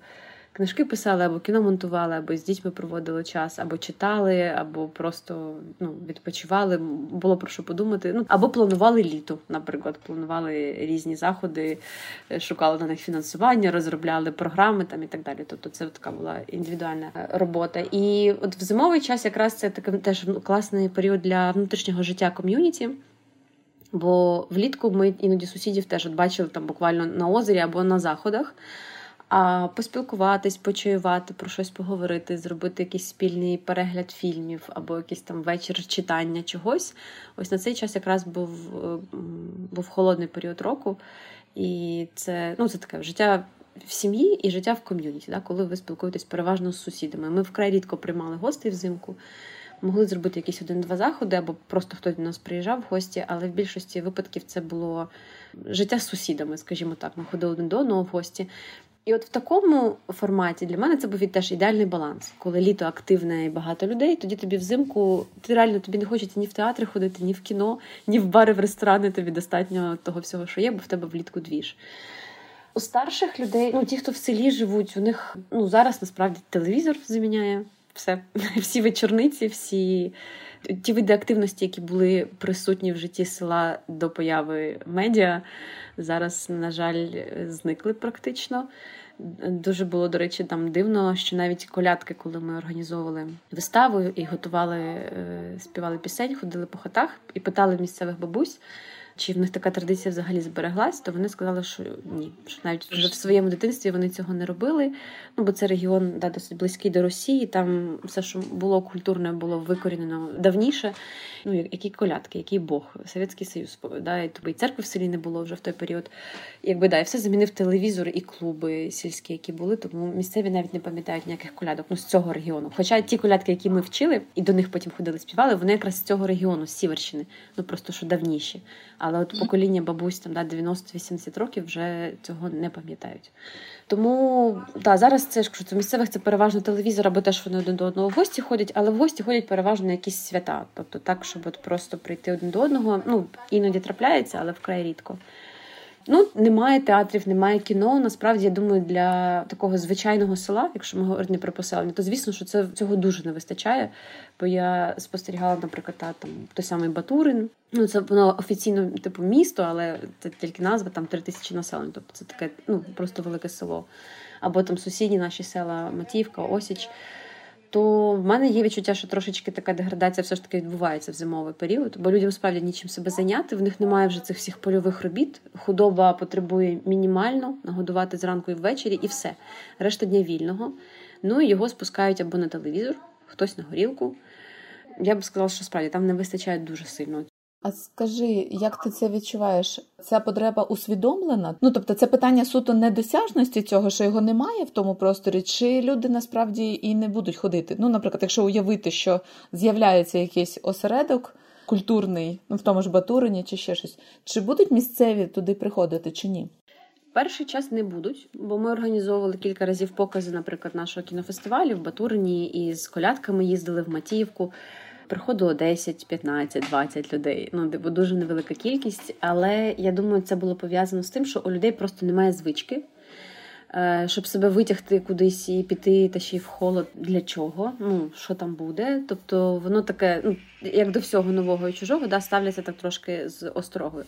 книжки писали, або кіно монтували, або з дітьми проводили час, або читали, або просто ну, відпочивали. Було про що подумати. Ну або планували літо, наприклад, планували різні заходи, е, шукали на них фінансування, розробляли програми там і так далі. Тобто, це така була індивідуальна е, робота. І от в зимовий час якраз це такий теж класний період для внутрішнього життя ком'юніті. Бо влітку ми іноді сусідів теж от бачили там буквально на озері або на заходах а поспілкуватись, почаювати, про щось поговорити, зробити якийсь спільний перегляд фільмів або якийсь там вечір читання чогось. Ось на цей час якраз був е, був холодний період року, і це ну, це таке життя. В сім'ї і життя в ком'юніті, да, коли ви спілкуєтесь переважно з сусідами. Ми вкрай рідко приймали гостей взимку, могли зробити якісь один-два заходи, або просто хтось до нас приїжджав в гості, але в більшості випадків це було життя з сусідами, скажімо так. Ми ходили один до одного в гості. І от в такому форматі для мене це був теж ідеальний баланс. Коли літо активне і багато людей, тоді тобі взимку ти реально тобі не хочеться ні в театри ходити, ні в кіно, ні в бари, в ресторани. Тобі достатньо того всього, що є, бо в тебе влітку двіж. У старших людей, ну ті, хто в селі живуть, у них ну зараз насправді телевізор заміняє все. Всі вечорниці, всі ті види активності, які були присутні в житті села до появи медіа, зараз, на жаль, зникли практично. Дуже було, до речі, там дивно, що навіть колядки, коли ми організовували виставу і готували, е, співали пісень, ходили по хатах і питали місцевих бабусь чи в них така традиція взагалі збереглась, то вони сказали, що ні, що навіть вже в своєму дитинстві вони цього не робили. Ну бо це регіон да, досить близький до Росії. Там все, що було культурне, було викорінено давніше. Ну які колядки, який Бог, Совєтський Союз да, і тобі і церкви в селі не було вже в той період. Якби да, і все замінив телевізор і клуби сільські, які були, тому місцеві навіть не пам'ятають ніяких колядок ну з цього регіону. Хоча ті колядки, які ми вчили, і до них потім ходили, співали, вони якраз з цього регіону, з Сіверщини, ну просто що давніші. Але от покоління бабусь там да, 90-80 років вже цього не пам'ятають. Тому да, зараз це ж це місцевих це переважно телевізор, або теж вони один до одного в гості ходять, але в гості ходять переважно на якісь свята. Тобто так, щоб от просто прийти один до одного. Ну іноді трапляється, але вкрай рідко. Ну, немає театрів, немає кіно. Насправді, я думаю, для такого звичайного села, якщо ми говоримо про поселення, то звісно, що це цього дуже не вистачає. Бо я спостерігала, наприклад, там той самий Батурин. Ну, це воно офіційно типу місто, але це тільки назва там три тисячі населення. Тобто це таке ну просто велике село. Або там сусідні наші села Матівка, Осіч то в мене є відчуття, що трошечки така деградація все ж таки відбувається в зимовий період, бо людям справді нічим себе зайняти. В них немає вже цих всіх польових робіт. Худоба потребує мінімально нагодувати зранку і ввечері, і все. Решта дня вільного. Ну і його спускають або на телевізор, хтось на горілку. Я б сказала, що справді там не вистачає дуже сильно а скажи, як ти це відчуваєш? Ця потреба усвідомлена? Ну тобто, це питання суто недосяжності цього, що його немає в тому просторі, чи люди насправді і не будуть ходити? Ну, наприклад, якщо уявити, що з'являється якийсь осередок культурний, ну в тому ж Батурині чи ще щось, чи будуть місцеві туди приходити, чи ні? Перший час не будуть, бо ми організовували кілька разів покази, наприклад, нашого кінофестивалю в Батурині і з колядками їздили в Матіївку приходило 10, 15, 20 людей. Ну, типу, дуже невелика кількість. Але я думаю, це було пов'язано з тим, що у людей просто немає звички. Е, щоб себе витягти кудись і піти, та ще й в холод для чого? Ну що там буде? Тобто воно таке, ну як до всього нового і чужого, да, ставляться так трошки з острогою.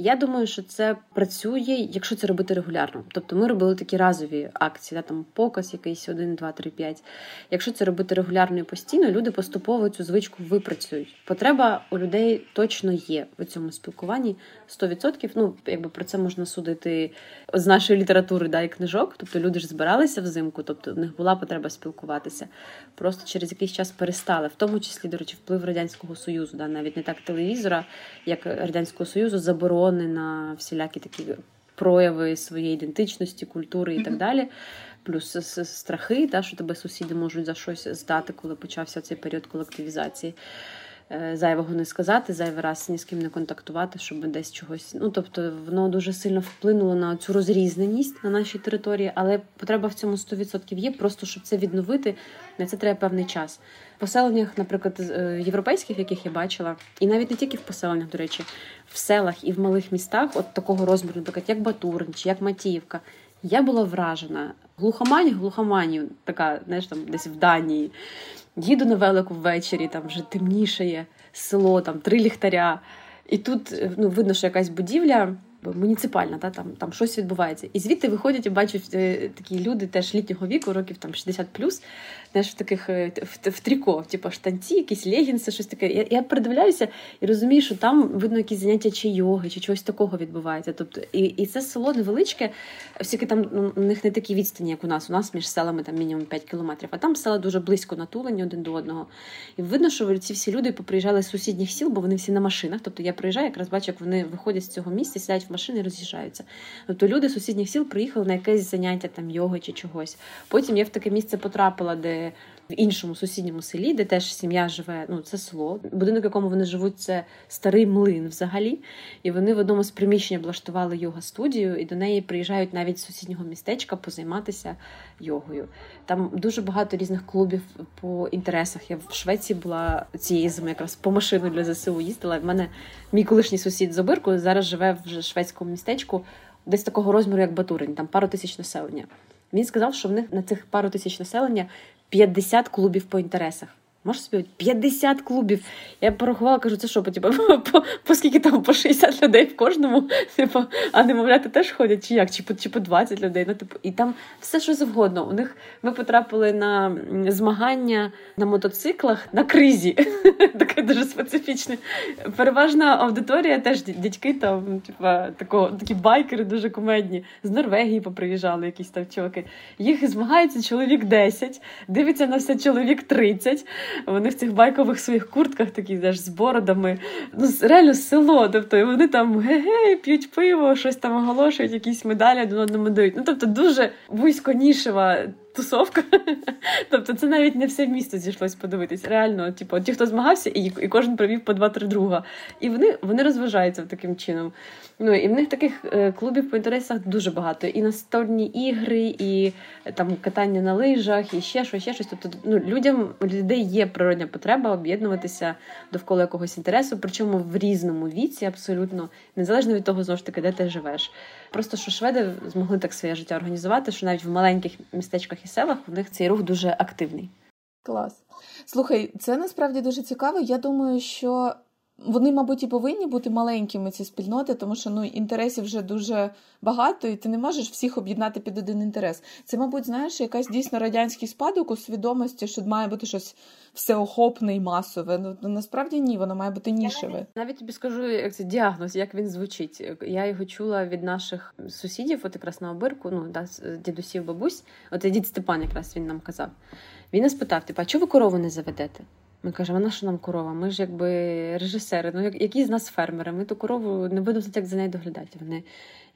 Я думаю, що це працює, якщо це робити регулярно. Тобто ми робили такі разові акції, да, там показ якийсь 1, 2, 3, 5. Якщо це робити регулярно і постійно, люди поступово цю звичку випрацюють. Потреба у людей точно є в цьому спілкуванні 100%. Ну, якби про це можна судити з нашої літератури да, і книжок. Тобто люди ж збиралися взимку, тобто в них була потреба спілкуватися. Просто через якийсь час перестали, в тому числі, до речі, вплив радянського союзу, да, навіть не так телевізора, як радянського союзу, заборони на всілякі такі прояви своєї ідентичності, культури і так далі. Плюс страхи, та, що тебе сусіди можуть за щось здати, коли почався цей період колективізації. Е, зайвого не сказати, зайвий раз ні з ким не контактувати, щоб десь чогось. Ну тобто, воно дуже сильно вплинуло на цю розрізненість на нашій території, але потреба в цьому 100% є. Просто щоб це відновити, на це треба певний час. В поселеннях, наприклад, е, європейських, яких я бачила, і навіть не тільки в поселеннях, до речі, в селах і в малих містах, от такого розміру, наприклад, як Батурин чи як Матіївка. Я була вражена. Глухомань, глухоманів, така, знаєш, там десь в Данії. Їду на велику ввечері, там вже темнішає село, там три ліхтаря. І тут е, ну, видно, що якась будівля муніципальна, та, там там щось відбувається. І звідти виходять і бачать е, такі люди теж літнього віку, років там 60 плюс, знаєш, в таких е, в, в тріко, типу штанці, якісь легінси, щось таке. Я я придивляюся і розумію, що там видно якісь заняття чи йоги, чи чогось такого відбувається. Тобто, І і це село невеличке, оскільки там ну, у них не такі відстані, як у нас. У нас між селами там мінімум 5 кілометрів, а там села дуже близько натулені один до одного. І видно, що ці всі люди поприїжджали з сусідніх сіл, бо вони всі на машинах. Тобто я приїжджаю, якраз бачу, як вони виходять з цього місця, сядуть в машини і роз'їжджаються. Тобто люди з сусідніх сіл приїхали на якесь заняття там йоги чи чогось. Потім я в таке місце потрапила, де в іншому сусідньому селі, де теж сім'я живе, ну це село. Будинок, в якому вони живуть, це старий млин взагалі. І вони в одному з приміщень облаштували йога студію, і до неї приїжджають навіть з сусіднього містечка позайматися йогою. Там дуже багато різних клубів по інтересах. Я в Швеції була цієї зими якраз по машину для ЗСУ їздила. В мене мій колишній сусід з Обирку зараз живе в шведському містечку, десь такого розміру, як Батурин, там пару тисяч населення. Він сказав, що в них на цих пару тисяч населення 50 клубів по інтересах. Можеш собі 50 клубів. Я порахувала, кажу, це що, типу, по, по скільки там по 60 людей в кожному, типу, а немовляти теж ходять, чи як, чи по, чи по 20 людей. Ну, типу, І там все, що завгодно. У них ми потрапили на змагання на мотоциклах на кризі. Таке дуже специфічне. Переважна аудиторія, теж дядьки там, типу, такого, такі байкери дуже кумедні. З Норвегії поприїжджали якісь там чуваки. Їх змагається чоловік 10, дивиться на все чоловік 30. Вони в цих байкових своїх куртках такі знаєш, з бородами. Ну, реально село. Тобто, і вони там ге-гей, п'ють пиво, щось там оголошують, якісь медалі один одному дають. Ну, тобто, дуже вузьконішева тусовка. Тобто, це навіть не все місто зійшлось подивитись. Реально, типу, ті, хто змагався, і і кожен провів по два-три друга. І вони вони розважаються таким чином. Ну і в них таких е, клубів по інтересах дуже багато. І настольні ігри, і е, там катання на лижах, і ще щось, ще щось. Тобто, ну людям людей є природня потреба об'єднуватися довкола якогось інтересу, причому в різному віці, абсолютно незалежно від того, знову ж таки, де ти живеш. Просто що шведи змогли так своє життя організувати, що навіть в маленьких містечках і селах у них цей рух дуже активний. Клас. Слухай, це насправді дуже цікаво. Я думаю, що вони, мабуть, і повинні бути маленькими ці спільноти, тому що ну інтересів вже дуже багато, і ти не можеш всіх об'єднати під один інтерес. Це, мабуть, знаєш, якась дійсно радянський спадок у свідомості, що має бути щось всеохопне і масове. Ну, ну насправді ні, воно має бути нішеве. Навіть тобі скажу, як це діагноз, як він звучить. Я його чула від наших сусідів, от якраз на обирку, ну да, дідусів, бабусь. От дід Степан, якраз він нам казав. Він нас питав: типу, а чого ви корову не заведете? Ми кажемо, вона що нам корова? Ми ж якби режисери. Ну які з нас фермери? Ми ту корову не будемо як за нею доглядати. Вони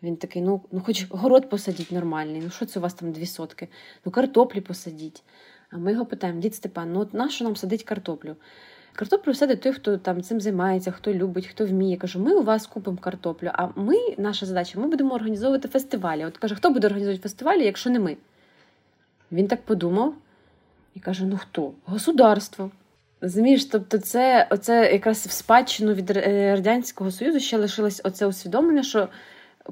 він такий: ну ну хоч город посадіть нормальний. Ну що це у вас там дві сотки? Ну картоплі посадіть. А ми його питаємо: дід Степан, ну от на що нам садить картоплю? Картоплю садить той, хто там цим займається, хто любить, хто вміє. Кажу, ми у вас купимо картоплю. А ми, наша задача, ми будемо організовувати фестивалі. От каже, хто буде організовувати фестивалі, якщо не ми? Він так подумав і каже: ну хто? Государство. Розумієш, тобто, це оце якраз в спадщину від е, Радянського Союзу ще лишилось оце усвідомлення, що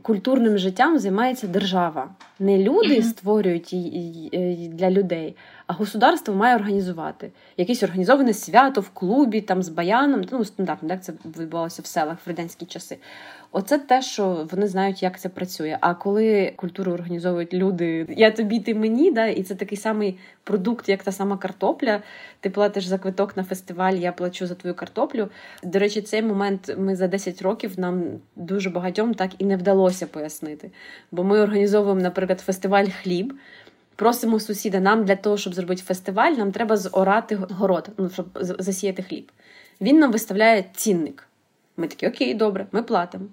культурним життям займається держава. Не люди створюють її для людей, А государство має організувати якесь організоване свято в клубі, там з баяном, ну стандартно, як це відбувалося в селах в радянські часи. Оце те, що вони знають, як це працює. А коли культуру організовують люди, я тобі, ти мені, да, і це такий самий продукт, як та сама картопля. Ти платиш за квиток на фестиваль, я плачу за твою картоплю. До речі, цей момент ми за 10 років нам дуже багатьом так і не вдалося пояснити. Бо ми організовуємо, наприклад, фестиваль хліб. Просимо сусіда, нам для того, щоб зробити фестиваль, нам треба зорати город, ну щоб засіяти хліб. Він нам виставляє цінник. Ми такі, окей, добре, ми платимо.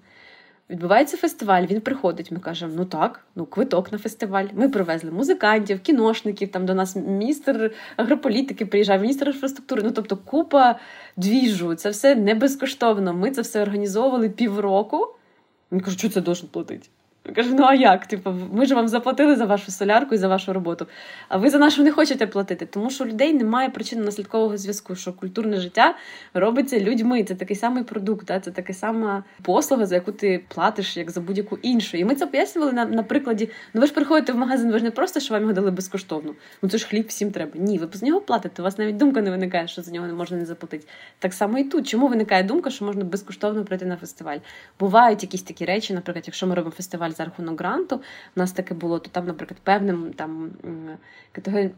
Відбувається фестиваль, він приходить. Ми кажемо, ну так, ну квиток на фестиваль. Ми привезли музикантів, кіношників. Там до нас міністр агрополітики приїжджає, міністр інфраструктури. Ну тобто, купа двіжу. Це все не безкоштовно. Ми це все організовували півроку. Він каже, що це должен платити? Кажу, ну а як? Типу, ми ж вам заплатили за вашу солярку і за вашу роботу, а ви за нашу не хочете платити, тому що у людей немає причинно наслідкового зв'язку, що культурне життя робиться людьми. Це такий самий продукт, це така сама послуга, за яку ти платиш, як за будь-яку іншу. І ми це пояснювали на на прикладі. Ну ви ж приходите в магазин, ви ж не просто що вам його дали безкоштовно. Ну це ж хліб всім треба. Ні, ви з нього платите. У вас навіть думка не виникає, що за нього не можна не заплатити. Так само і тут. Чому виникає думка, що можна безкоштовно прийти на фестиваль? Бувають якісь такі речі, наприклад, якщо ми робимо фестиваль за рахунок гранту. У нас таке було, то там, наприклад, певним там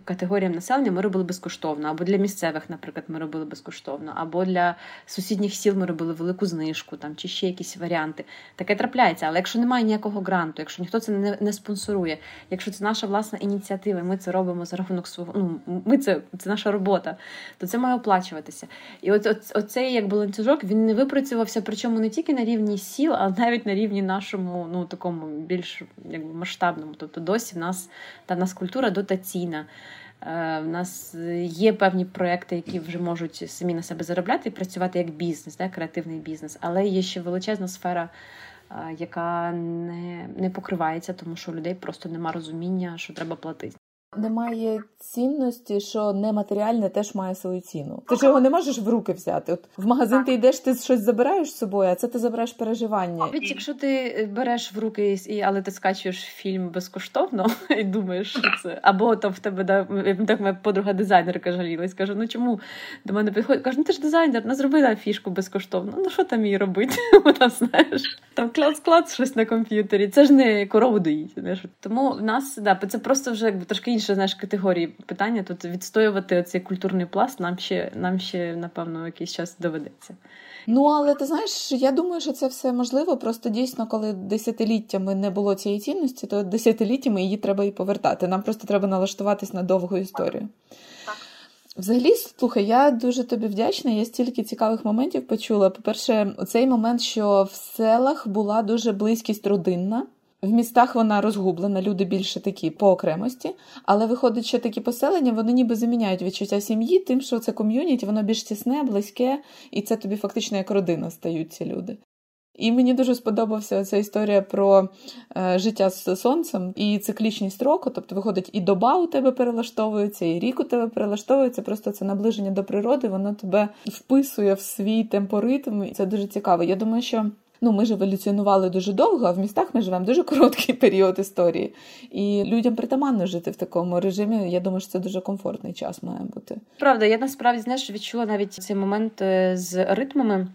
категоріям населення ми робили безкоштовно, або для місцевих, наприклад, ми робили безкоштовно, або для сусідніх сіл ми робили велику знижку, там чи ще якісь варіанти. Таке трапляється. Але якщо немає ніякого гранту, якщо ніхто це не не спонсорує, якщо це наша власна ініціатива, ми це робимо за рахунок свого, ну ми це це наша робота, то це має оплачуватися. І от, от оцей як ланцюжок він не випрацювався, причому не тільки на рівні сіл, а навіть на рівні нашому, ну такому більш якби масштабному. Тобто досі в нас та в нас культура дотаційна. Е, в нас є певні проекти, які вже можуть самі на себе заробляти і працювати як бізнес, так, креативний бізнес, але є ще величезна сфера, е, яка не не покривається, тому що у людей просто нема розуміння, що треба платити. Немає цінності, що нематеріальне теж має свою ціну. Ти ж його не можеш в руки взяти. От в магазин ти йдеш, ти щось забираєш з собою, а це ти забираєш переживання. Від якщо ти береш в руки, але ти скачуєш фільм безкоштовно і думаєш, що це або там в тебе да так моя подруга дизайнерка жалілась. Каже: ну чому до мене підходить? Каже, ну ти ж дизайнер, не зробила фішку безкоштовно. Ну що там її робити? Вона знаєш, там клац-клац щось на комп'ютері. Це ж не корову доїть. Тому в нас да, це просто вже якби трошки інше знаєш категорії питання. Тут відстоювати цей культурний пласт нам ще нам ще напевно якийсь час доведеться. Ну але ти знаєш, я думаю, що це все можливо. Просто дійсно, коли десятиліттями не було цієї цінності, то десятиліттями її треба і повертати. Нам просто треба налаштуватись на довгу історію. Взагалі, слухай, я дуже тобі вдячна. Я стільки цікавих моментів почула. По-перше, цей момент, що в селах була дуже близькість родинна. В містах вона розгублена, люди більше такі по окремості, але виходить, що такі поселення вони ніби заміняють відчуття сім'ї, тим, що це ком'юніті, воно більш тісне, близьке, і це тобі фактично як родина стають ці люди. І мені дуже сподобався ця історія про е, життя з сонцем і циклічність року. Тобто, виходить, і доба у тебе перелаштовується, і рік у тебе перелаштовується. Просто це наближення до природи, воно тебе вписує в свій темпоритм. І це дуже цікаво. Я думаю, що ну ми ж еволюціонували дуже довго, а в містах ми живемо дуже короткий період історії. І людям притаманно жити в такому режимі. Я думаю, що це дуже комфортний час має бути. Правда, я насправді знаєш, відчула навіть цей момент е, з ритмами.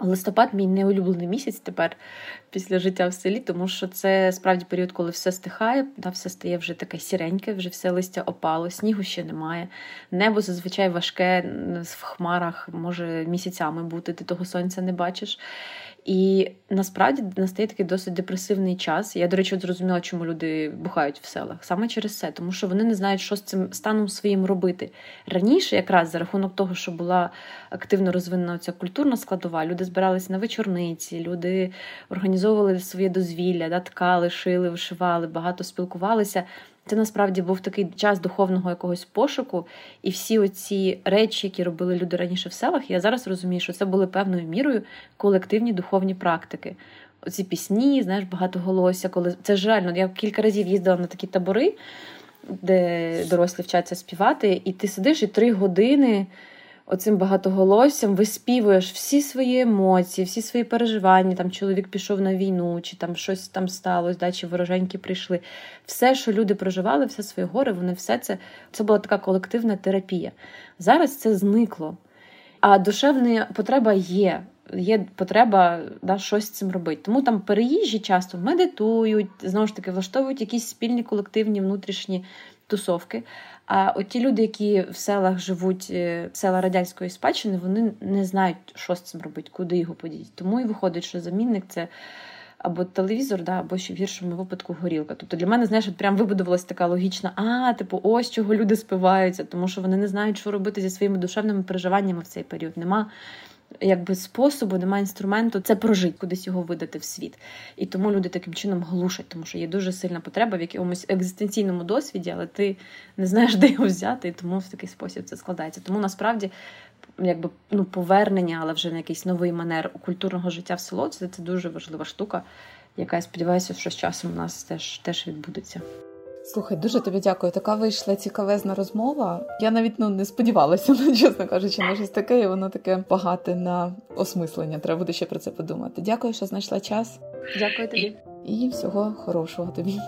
Листопад мій неулюблений місяць тепер після життя в селі, тому що це справді період, коли все стихає, да, все стає вже таке сіреньке, вже все листя опало, снігу ще немає. Небо зазвичай важке в хмарах, може місяцями бути, ти того сонця не бачиш. І насправді настає такий досить депресивний час. Я, до речі, зрозуміла, чому люди бухають в селах саме через це, тому що вони не знають, що з цим станом своїм робити. Раніше, якраз за рахунок того, що була активно розвинена ця культурна складова, люди збиралися на вечорниці, люди організовували своє дозвілля, да, ткали, шили, вишивали, багато спілкувалися. Це насправді був такий час духовного якогось пошуку, і всі оці речі, які робили люди раніше в селах, я зараз розумію, що це були певною мірою колективні духовні практики. Оці пісні, знаєш, багатоголосся, коли це ж реально. Я кілька разів їздила на такі табори, де дорослі вчаться співати, і ти сидиш і три години оцим багатоголоссям виспівуєш всі свої емоції, всі свої переживання. Там чоловік пішов на війну, чи там щось там сталося, да, чи вороженьки прийшли. Все, що люди проживали, все своє горе, вони все це це була така колективна терапія. Зараз це зникло. А душевна потреба є. Є потреба да, щось з цим робити. Тому там переїжджі часто медитують, знову ж таки, влаштовують якісь спільні колективні внутрішні тусовки. А от ті люди, які в селах живуть, е, села радянської спадщини, вони не знають, що з цим робити, куди його подіти. Тому і виходить, що замінник це. Або телевізор, да, або ще в гіршому випадку горілка. Тобто для мене, знаєш, от прям вибудувалася така логічна, а, типу, ось чого люди спиваються, тому що вони не знають, що робити зі своїми душевними переживаннями в цей період. Нема якби способу, немає інструменту це прожити, кудись його видати в світ. І тому люди таким чином глушать, тому що є дуже сильна потреба в якомусь екзистенційному досвіді, але ти не знаєш, де його взяти, і тому в такий спосіб це складається. Тому насправді. Якби ну повернення, але вже на якийсь новий манер культурного життя в село це, це дуже важлива штука, яка я сподіваюся, що з часом у нас теж теж відбудеться. Слухай, дуже тобі дякую. Така вийшла цікавезна розмова. Я навіть ну не сподівалася, ну, чесно кажучи, на щось таке, і воно таке багате на осмислення. Треба буде ще про це подумати. Дякую, що знайшла час. Дякую тобі і всього хорошого тобі.